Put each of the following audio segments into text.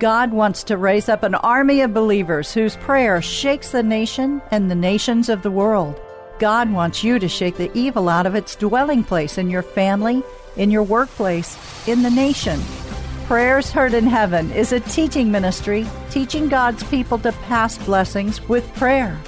God wants to raise up an army of believers whose prayer shakes the nation and the nations of the world. God wants you to shake the evil out of its dwelling place in your family, in your workplace, in the nation. Prayers Heard in Heaven is a teaching ministry teaching God's people to pass blessings with prayer.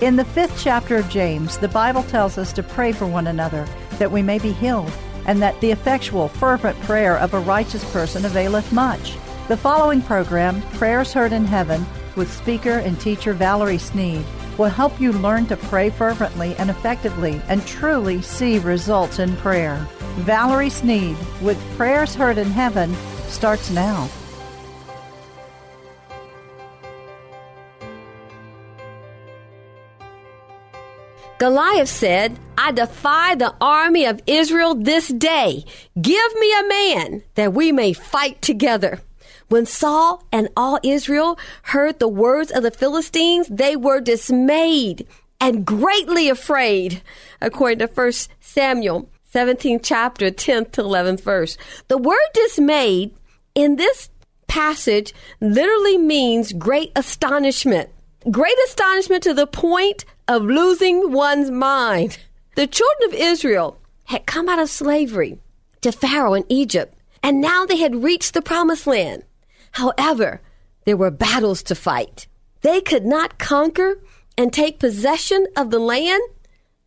In the fifth chapter of James, the Bible tells us to pray for one another that we may be healed, and that the effectual, fervent prayer of a righteous person availeth much. The following program, Prayers Heard in Heaven, with speaker and teacher Valerie Sneed, will help you learn to pray fervently and effectively and truly see results in prayer. Valerie Sneed with Prayers Heard in Heaven starts now. Goliath said, I defy the army of Israel this day. Give me a man that we may fight together. When Saul and all Israel heard the words of the Philistines, they were dismayed and greatly afraid, according to 1 Samuel 17th chapter, 10th to 11th verse. The word dismayed in this passage literally means great astonishment. Great astonishment to the point of losing one's mind. The children of Israel had come out of slavery to Pharaoh in Egypt, and now they had reached the promised land. However, there were battles to fight. They could not conquer and take possession of the land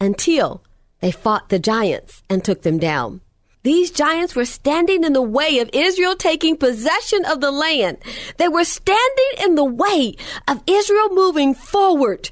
until they fought the giants and took them down. These giants were standing in the way of Israel taking possession of the land. They were standing in the way of Israel moving forward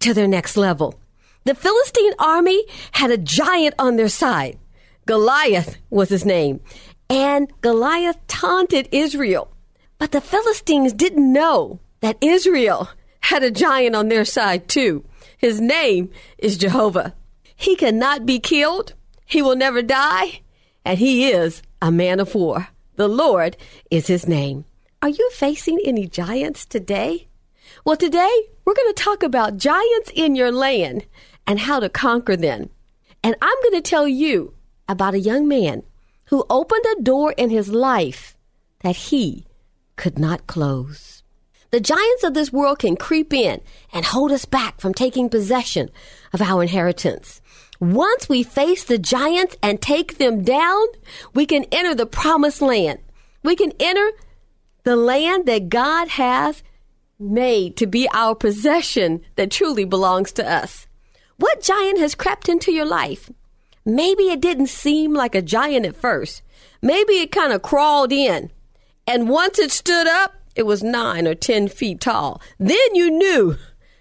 to their next level. The Philistine army had a giant on their side. Goliath was his name. And Goliath taunted Israel. But the Philistines didn't know that Israel had a giant on their side too. His name is Jehovah. He cannot be killed. He will never die. And he is a man of war. The Lord is his name. Are you facing any giants today? Well, today we're going to talk about giants in your land and how to conquer them. And I'm going to tell you about a young man who opened a door in his life that he could not close. The giants of this world can creep in and hold us back from taking possession of our inheritance. Once we face the giants and take them down, we can enter the promised land. We can enter the land that God has made to be our possession that truly belongs to us. What giant has crept into your life? Maybe it didn't seem like a giant at first. Maybe it kind of crawled in. And once it stood up, it was nine or ten feet tall. Then you knew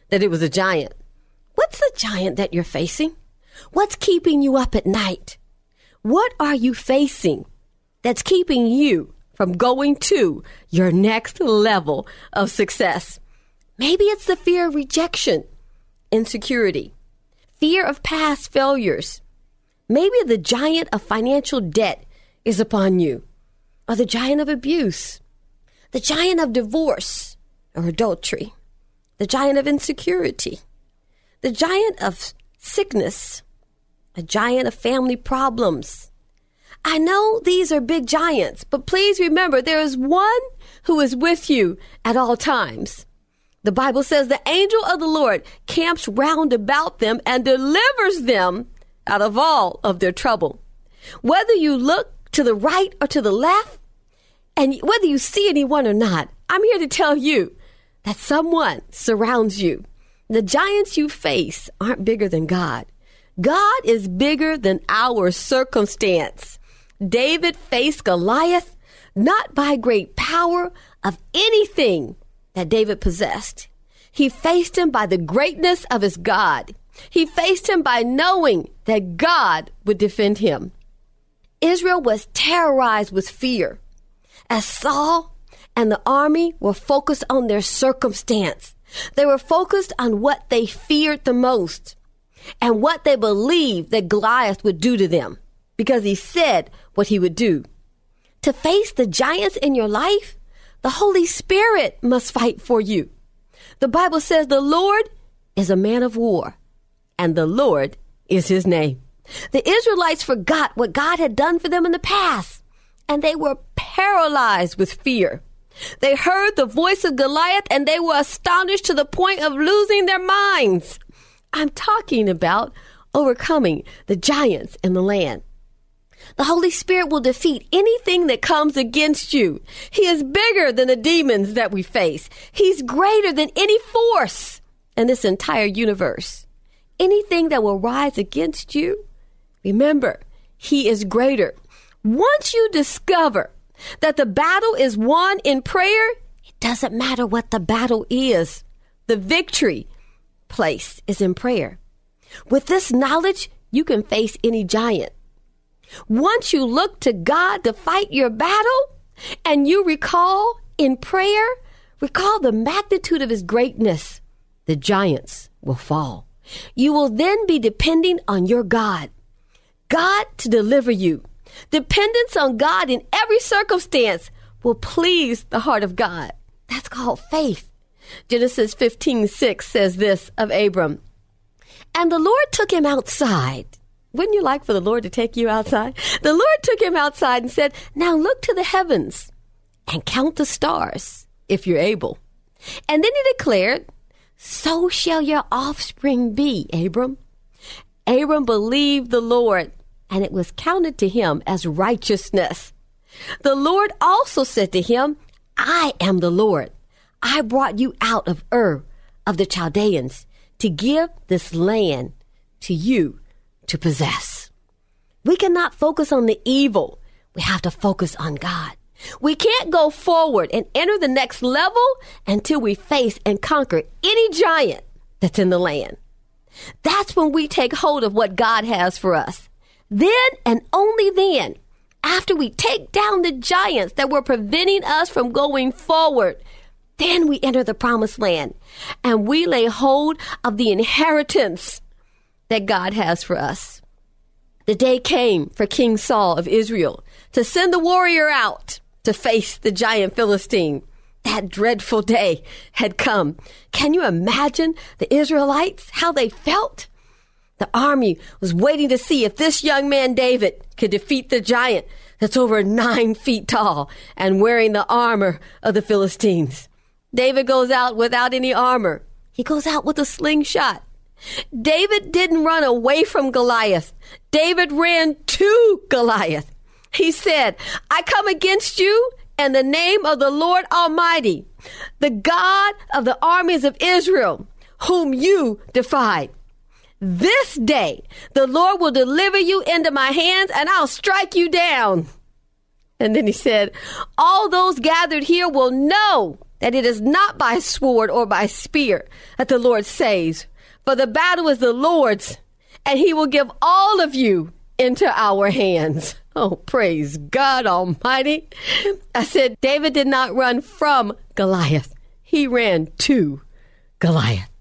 that it was a giant. What's the giant that you're facing? What's keeping you up at night? What are you facing that's keeping you from going to your next level of success? Maybe it's the fear of rejection, insecurity, fear of past failures. Maybe the giant of financial debt is upon you, or the giant of abuse, the giant of divorce or adultery, the giant of insecurity, the giant of sickness, a giant of family problems. I know these are big giants, but please remember there is one who is with you at all times. The Bible says the angel of the Lord camps round about them and delivers them out of all of their trouble. Whether you look to the right or to the left, and whether you see anyone or not, I'm here to tell you that someone surrounds you. The giants you face aren't bigger than God. God is bigger than our circumstance. David faced Goliath not by great power of anything that David possessed. He faced him by the greatness of his God. He faced him by knowing that God would defend him. Israel was terrorized with fear as Saul and the army were focused on their circumstance. They were focused on what they feared the most and what they believed that Goliath would do to them because he said what he would do. To face the giants in your life, the Holy Spirit must fight for you. The Bible says the Lord is a man of war and the Lord is his name. The Israelites forgot what God had done for them in the past and they were paralyzed with fear. They heard the voice of Goliath and they were astonished to the point of losing their minds. I'm talking about overcoming the giants in the land. The Holy Spirit will defeat anything that comes against you. He is bigger than the demons that we face. He's greater than any force in this entire universe. Anything that will rise against you, remember, He is greater. Once you discover that the battle is won in prayer, it doesn't matter what the battle is. The victory place is in prayer. With this knowledge, you can face any giant. Once you look to God to fight your battle and you recall in prayer, recall the magnitude of his greatness, the giants will fall. You will then be depending on your God, God to deliver you. Dependence on God in every circumstance will please the heart of God. That's called faith. Genesis 15 6 says this of Abram. And the Lord took him outside. Wouldn't you like for the Lord to take you outside? The Lord took him outside and said, Now look to the heavens and count the stars, if you're able. And then he declared, So shall your offspring be, Abram. Abram believed the Lord, and it was counted to him as righteousness. The Lord also said to him, I am the Lord. I brought you out of Ur of the Chaldeans to give this land to you to possess. We cannot focus on the evil. We have to focus on God. We can't go forward and enter the next level until we face and conquer any giant that's in the land. That's when we take hold of what God has for us. Then and only then, after we take down the giants that were preventing us from going forward, then we enter the promised land and we lay hold of the inheritance that God has for us. The day came for King Saul of Israel to send the warrior out to face the giant Philistine. That dreadful day had come. Can you imagine the Israelites, how they felt? The army was waiting to see if this young man David could defeat the giant that's over nine feet tall and wearing the armor of the Philistines. David goes out without any armor. He goes out with a slingshot. David didn't run away from Goliath. David ran to Goliath. He said, I come against you in the name of the Lord Almighty, the God of the armies of Israel, whom you defied. This day the Lord will deliver you into my hands and I'll strike you down. And then he said, All those gathered here will know that it is not by sword or by spear that the Lord saves, for the battle is the Lord's, and he will give all of you into our hands. Oh, praise God Almighty. I said, David did not run from Goliath, he ran to Goliath.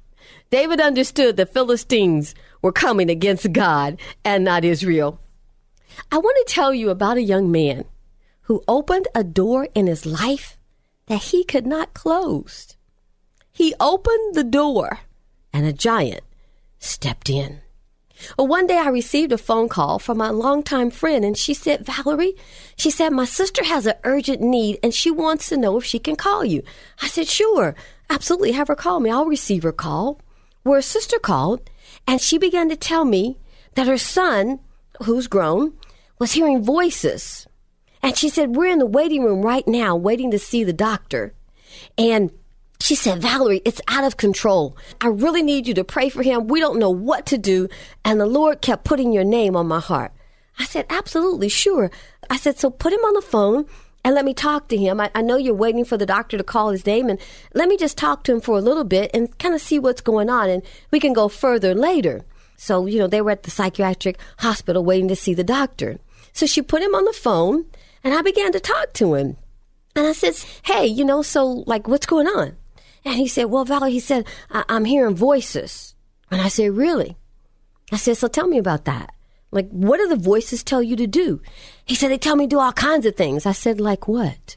David understood the Philistines were coming against God and not Israel. I want to tell you about a young man who opened a door in his life that he could not close. He opened the door and a giant stepped in. Well, one day I received a phone call from my longtime friend, and she said, Valerie, she said, my sister has an urgent need and she wants to know if she can call you. I said, sure, absolutely, have her call me. I'll receive her call where a sister called and she began to tell me that her son, who's grown, was hearing voices. And she said, We're in the waiting room right now, waiting to see the doctor. And she said, Valerie, it's out of control. I really need you to pray for him. We don't know what to do. And the Lord kept putting your name on my heart. I said, Absolutely, sure. I said, So put him on the phone and let me talk to him. I, I, know you're waiting for the doctor to call his name, and let me just talk to him for a little bit and kind of see what's going on, and we can go further later. So, you know, they were at the psychiatric hospital waiting to see the doctor. So she put him on the phone and I began to talk to him. And I said, Hey, you know, so like, what's going on? And he said, Well, Valerie, he said, I- I'm hearing voices. And I said, Really? I said, So tell me about that. Like, what do the voices tell you to do? He said, They tell me to do all kinds of things. I said, Like what?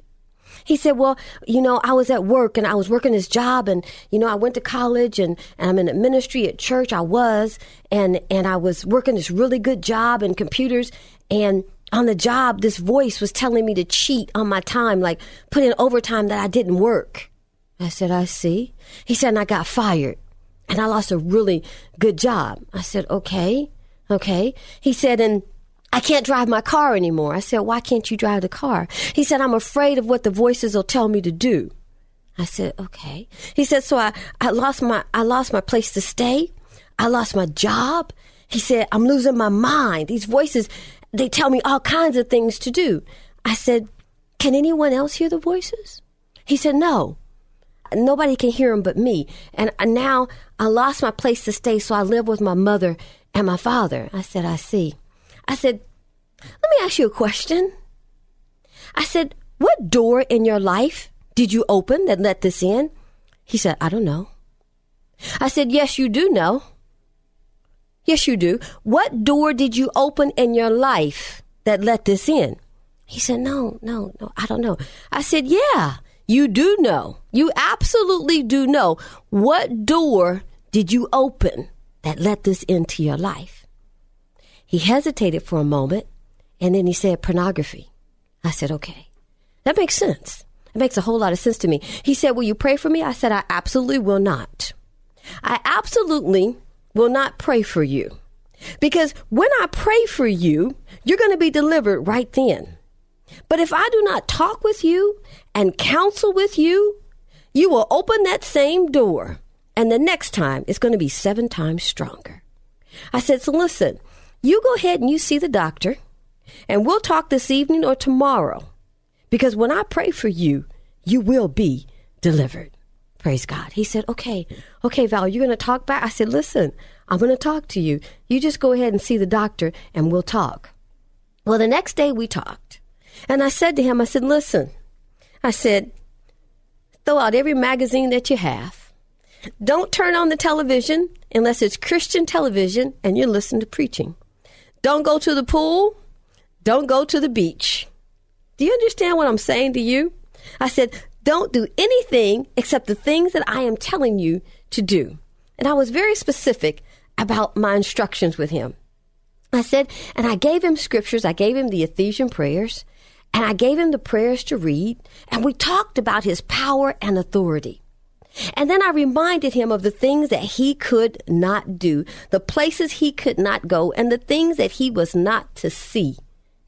He said, Well, you know, I was at work and I was working this job and, you know, I went to college and, and I'm in the ministry at church. I was, and, and I was working this really good job in computers. And on the job, this voice was telling me to cheat on my time, like put in overtime that I didn't work. I said, I see. He said, and I got fired and I lost a really good job. I said, okay, okay. He said, and I can't drive my car anymore. I said, why can't you drive the car? He said, I'm afraid of what the voices will tell me to do. I said, okay. He said, so I, I lost my, I lost my place to stay. I lost my job. He said, I'm losing my mind. These voices, they tell me all kinds of things to do. I said, can anyone else hear the voices? He said, no. Nobody can hear them but me. And now I lost my place to stay, so I live with my mother and my father. I said, I see. I said, let me ask you a question. I said, what door in your life did you open that let this in? He said, I don't know. I said, yes, you do know. Yes, you do. What door did you open in your life that let this in? He said, no, no, no, I don't know. I said, yeah, you do know. You absolutely do know. What door did you open that let this into your life? He hesitated for a moment and then he said, pornography. I said, okay. That makes sense. It makes a whole lot of sense to me. He said, Will you pray for me? I said, I absolutely will not. I absolutely will not pray for you. Because when I pray for you, you're going to be delivered right then. But if I do not talk with you and counsel with you, you will open that same door. And the next time it's going to be seven times stronger. I said, So listen, you go ahead and you see the doctor, and we'll talk this evening or tomorrow. Because when I pray for you, you will be delivered. Praise God. He said, Okay, okay, Val, you're going to talk back? I said, Listen, I'm going to talk to you. You just go ahead and see the doctor and we'll talk. Well, the next day we talked. And I said to him, I said, Listen, I said, throw out every magazine that you have. Don't turn on the television unless it's Christian television and you listen to preaching. Don't go to the pool. Don't go to the beach. Do you understand what I'm saying to you? I said, don't do anything except the things that I am telling you to do. And I was very specific about my instructions with him. I said, and I gave him scriptures. I gave him the Ephesian prayers and I gave him the prayers to read. And we talked about his power and authority. And then I reminded him of the things that he could not do, the places he could not go, and the things that he was not to see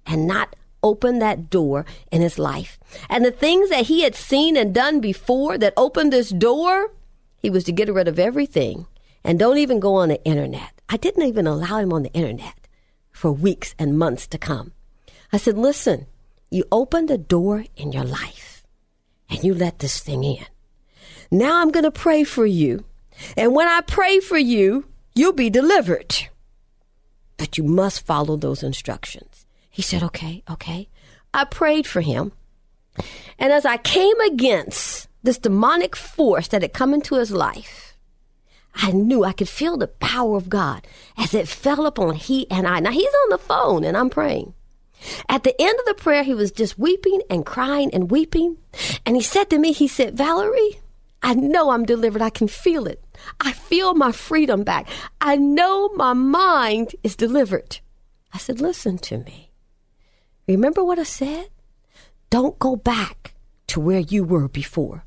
and not open that door in his life. And the things that he had seen and done before that opened this door, he was to get rid of everything and don't even go on the internet. I didn't even allow him on the internet for weeks and months to come. I said, listen, you opened a door in your life and you let this thing in. Now I'm going to pray for you. And when I pray for you, you'll be delivered. But you must follow those instructions. He said, okay, okay. I prayed for him. And as I came against this demonic force that had come into his life, I knew I could feel the power of God as it fell upon he and I. Now he's on the phone and I'm praying. At the end of the prayer, he was just weeping and crying and weeping. And he said to me, he said, Valerie, I know I'm delivered. I can feel it. I feel my freedom back. I know my mind is delivered. I said, listen to me. Remember what I said? Don't go back to where you were before.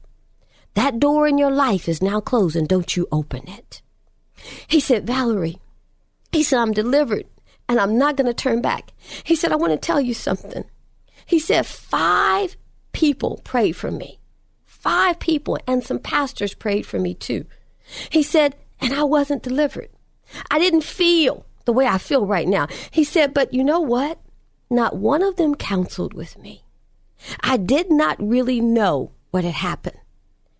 That door in your life is now closed and don't you open it. He said, Valerie, he said, I'm delivered and I'm not going to turn back. He said, I want to tell you something. He said, five people prayed for me. Five people and some pastors prayed for me too. He said, and I wasn't delivered. I didn't feel the way I feel right now. He said, but you know what? Not one of them counseled with me. I did not really know what had happened.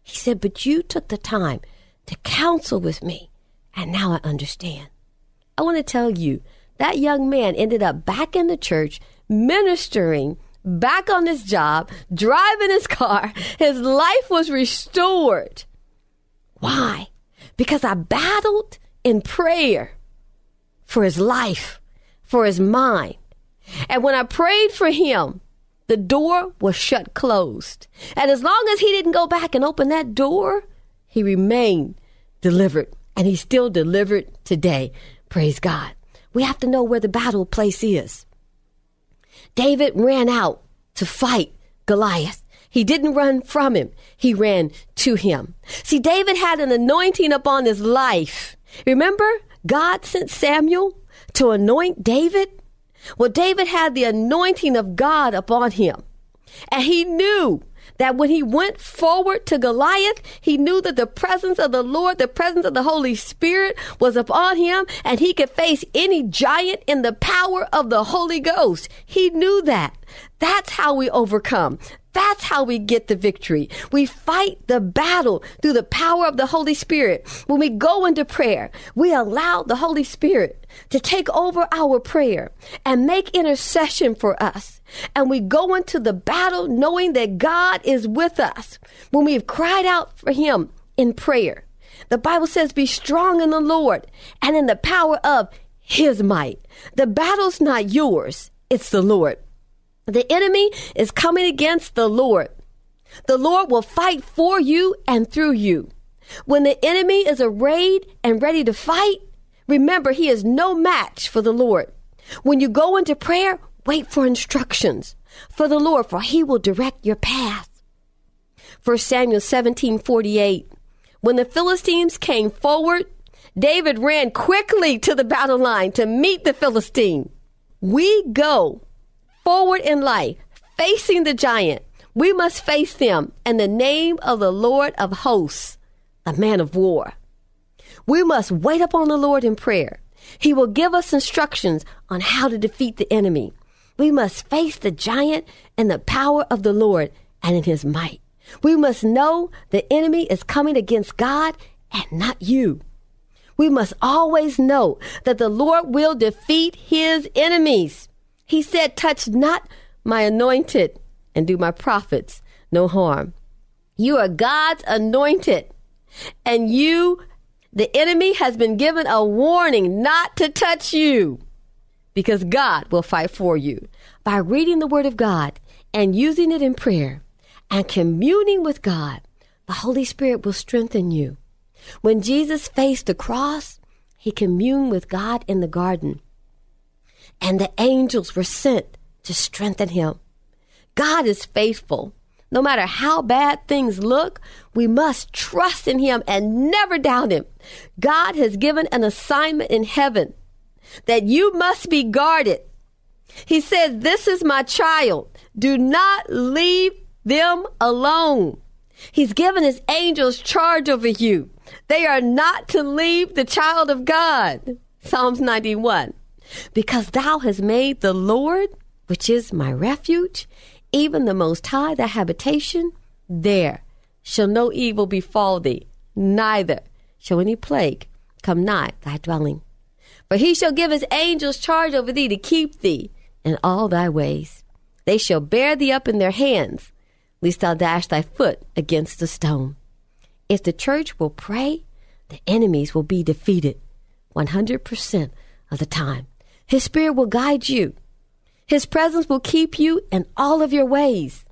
He said, but you took the time to counsel with me, and now I understand. I want to tell you that young man ended up back in the church ministering, back on his job, driving his car. His life was restored. Why? Because I battled in prayer for his life, for his mind. And when I prayed for him, the door was shut closed. And as long as he didn't go back and open that door, he remained delivered. And he's still delivered today. Praise God. We have to know where the battle place is. David ran out to fight Goliath. He didn't run from him. He ran to him. See, David had an anointing upon his life. Remember, God sent Samuel to anoint David? Well, David had the anointing of God upon him. And he knew that when he went forward to Goliath, he knew that the presence of the Lord, the presence of the Holy Spirit was upon him and he could face any giant in the power of the Holy Ghost. He knew that. That's how we overcome. That's how we get the victory. We fight the battle through the power of the Holy Spirit. When we go into prayer, we allow the Holy Spirit to take over our prayer and make intercession for us. And we go into the battle knowing that God is with us when we've cried out for Him in prayer. The Bible says, be strong in the Lord and in the power of His might. The battle's not yours. It's the Lord. The enemy is coming against the Lord. The Lord will fight for you and through you. When the enemy is arrayed and ready to fight, remember he is no match for the Lord. When you go into prayer, wait for instructions for the Lord, for he will direct your path. 1 Samuel 17 48. When the Philistines came forward, David ran quickly to the battle line to meet the Philistine. We go forward in life, facing the giant, we must face them in the name of the Lord of hosts, the man of war. We must wait upon the Lord in prayer. He will give us instructions on how to defeat the enemy. We must face the giant in the power of the Lord and in his might. We must know the enemy is coming against God and not you. We must always know that the Lord will defeat his enemies. He said, Touch not my anointed and do my prophets no harm. You are God's anointed, and you, the enemy, has been given a warning not to touch you because God will fight for you. By reading the Word of God and using it in prayer and communing with God, the Holy Spirit will strengthen you. When Jesus faced the cross, he communed with God in the garden and the angels were sent to strengthen him. God is faithful. No matter how bad things look, we must trust in him and never doubt him. God has given an assignment in heaven that you must be guarded. He says, This is my child. Do not leave them alone. He's given his angels charge over you. They are not to leave the child of God. Psalms 91 because thou hast made the Lord, which is my refuge, even the Most High, thy habitation, there shall no evil befall thee, neither shall any plague come nigh thy dwelling. For he shall give his angels charge over thee to keep thee in all thy ways. They shall bear thee up in their hands, lest thou dash thy foot against a stone. If the church will pray, the enemies will be defeated 100% of the time. His Spirit will guide you. His presence will keep you in all of your ways.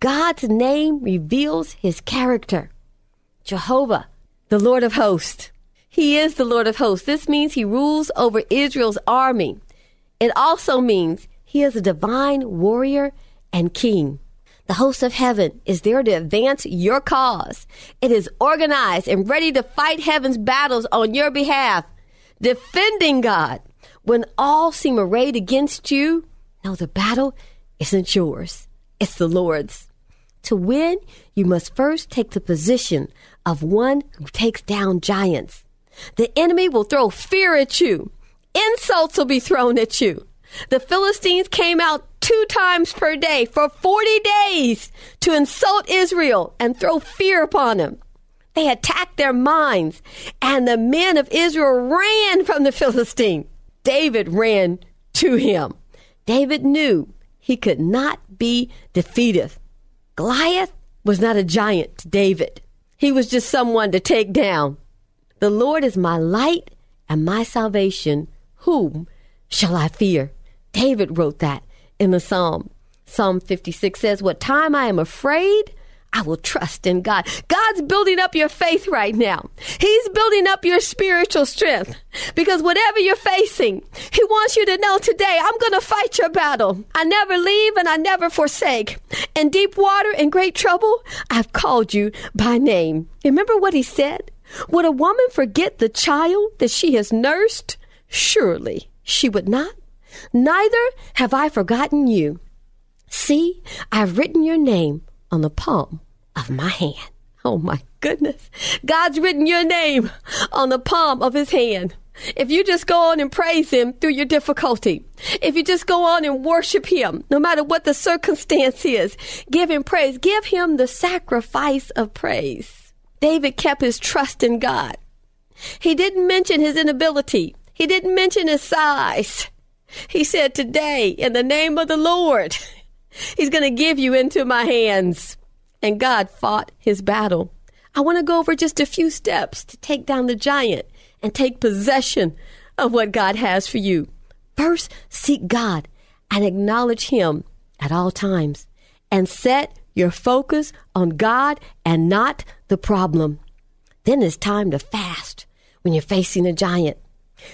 God's name reveals his character. Jehovah, the Lord of hosts. He is the Lord of hosts. This means he rules over Israel's army. It also means he is a divine warrior and king. The host of heaven is there to advance your cause. It is organized and ready to fight heaven's battles on your behalf, defending God when all seem arrayed against you, know the battle isn't yours, it's the Lord's. To win, you must first take the position of one who takes down giants. The enemy will throw fear at you. Insults will be thrown at you. The Philistines came out two times per day for 40 days to insult Israel and throw fear upon them. They attacked their minds, and the men of Israel ran from the Philistine. David ran to him. David knew he could not be defeated. Goliath was not a giant to David. He was just someone to take down. The Lord is my light and my salvation. Whom shall I fear? David wrote that in the Psalm. Psalm 56 says, What time I am afraid, I will trust in God. God's building up your faith right now. He's building up your spiritual strength because whatever you're facing, He wants you to know today, I'm going to fight your battle. I never leave and I never forsake. In deep water, in great trouble, I've called you by name. Remember what He said? Would a woman forget the child that she has nursed? Surely she would not. Neither have I forgotten you. See, I've written your name on the palm of my hand. Oh my goodness. God's written your name on the palm of his hand. If you just go on and praise him through your difficulty, if you just go on and worship him, no matter what the circumstance is, give him praise. Give him the sacrifice of praise. David kept his trust in God. He didn't mention his inability. He didn't mention his size. He said, Today, in the name of the Lord, He's going to give you into my hands. And God fought his battle. I want to go over just a few steps to take down the giant and take possession of what God has for you. First, seek God and acknowledge Him at all times and set your focus on God and not the problem. Then it's time to fast when you're facing a giant.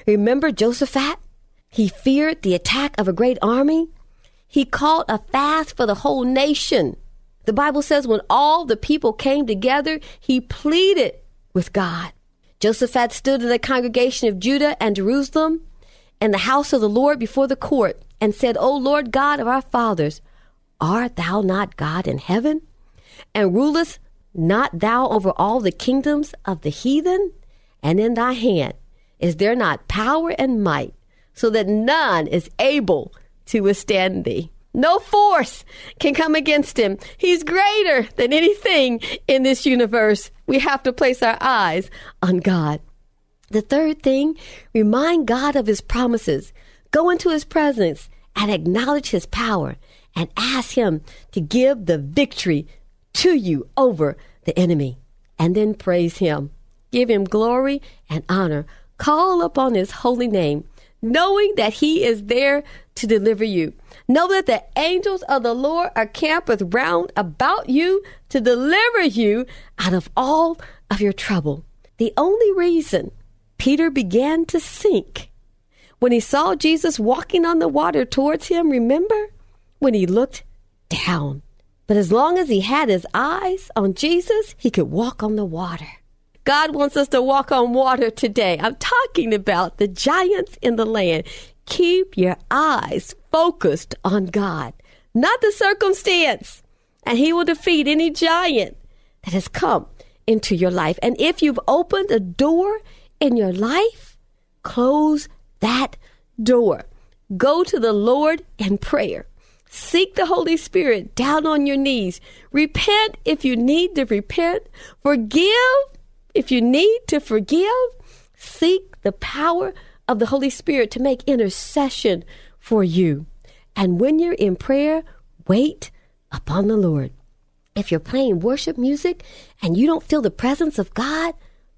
Remember Josaphat? He feared the attack of a great army he called a fast for the whole nation. The Bible says when all the people came together, he pleaded with God. Josaphat stood in the congregation of Judah and Jerusalem in the house of the Lord before the court and said, O Lord God of our fathers, art thou not God in heaven? And rulest not thou over all the kingdoms of the heathen? And in thy hand is there not power and might, so that none is able to withstand thee. No force can come against him. He's greater than anything in this universe. We have to place our eyes on God. The third thing, remind God of his promises. Go into his presence and acknowledge his power and ask him to give the victory to you over the enemy. And then praise him. Give him glory and honor. Call upon his holy name knowing that He is there to deliver you. Know that the angels of the Lord are camped round about you to deliver you out of all of your trouble. The only reason Peter began to sink when he saw Jesus walking on the water towards him, remember? When he looked down. But as long as he had his eyes on Jesus, he could walk on the water. God wants us to walk on water today. I'm talking about the giants in the land. Keep your eyes focused on God, not the circumstance, and He will defeat any giant that has come into your life. And if you've opened a door in your life, close that door. Go to the Lord in prayer. Seek the Holy Spirit down on your knees. Repent if you need to repent. Forgive if you need to forgive, seek the power of the Holy Spirit to make intercession for you. And when you're in prayer, wait upon the Lord. If you're playing worship music and you don't feel the presence of God,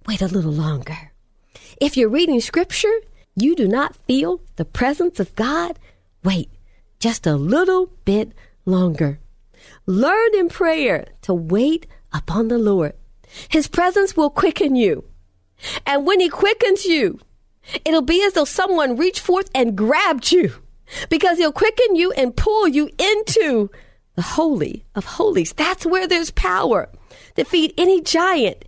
wait a little longer. If you're reading scripture, you do not feel the presence of God, wait just a little bit longer. Learn in prayer to wait upon the Lord. His presence will quicken you. And when he quickens you, it'll be as though someone reached forth and grabbed you because he'll quicken you and pull you into the holy of holies. That's where there's power to feed any giant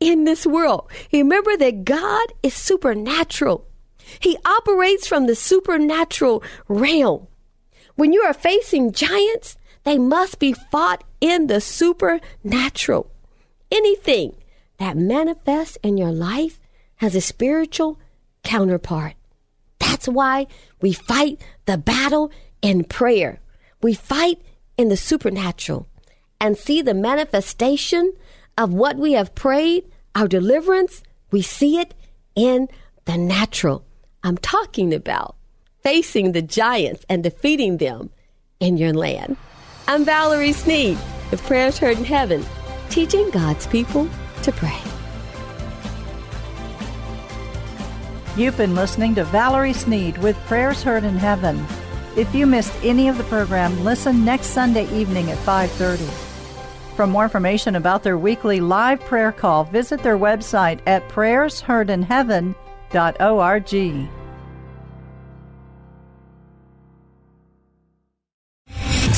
in this world. Remember that God is supernatural. He operates from the supernatural realm. When you are facing giants, they must be fought in the supernatural anything that manifests in your life has a spiritual counterpart. That's why we fight the battle in prayer. We fight in the supernatural and see the manifestation of what we have prayed, our deliverance. We see it in the natural. I'm talking about facing the giants and defeating them in your land. I'm Valerie Sneed with Prayers Heard in Heaven, teaching God's people to pray. You've been listening to Valerie Sneed with Prayers Heard in Heaven. If you missed any of the program, listen next Sunday evening at 5:30. For more information about their weekly live prayer call, visit their website at prayersheardinheaven.org.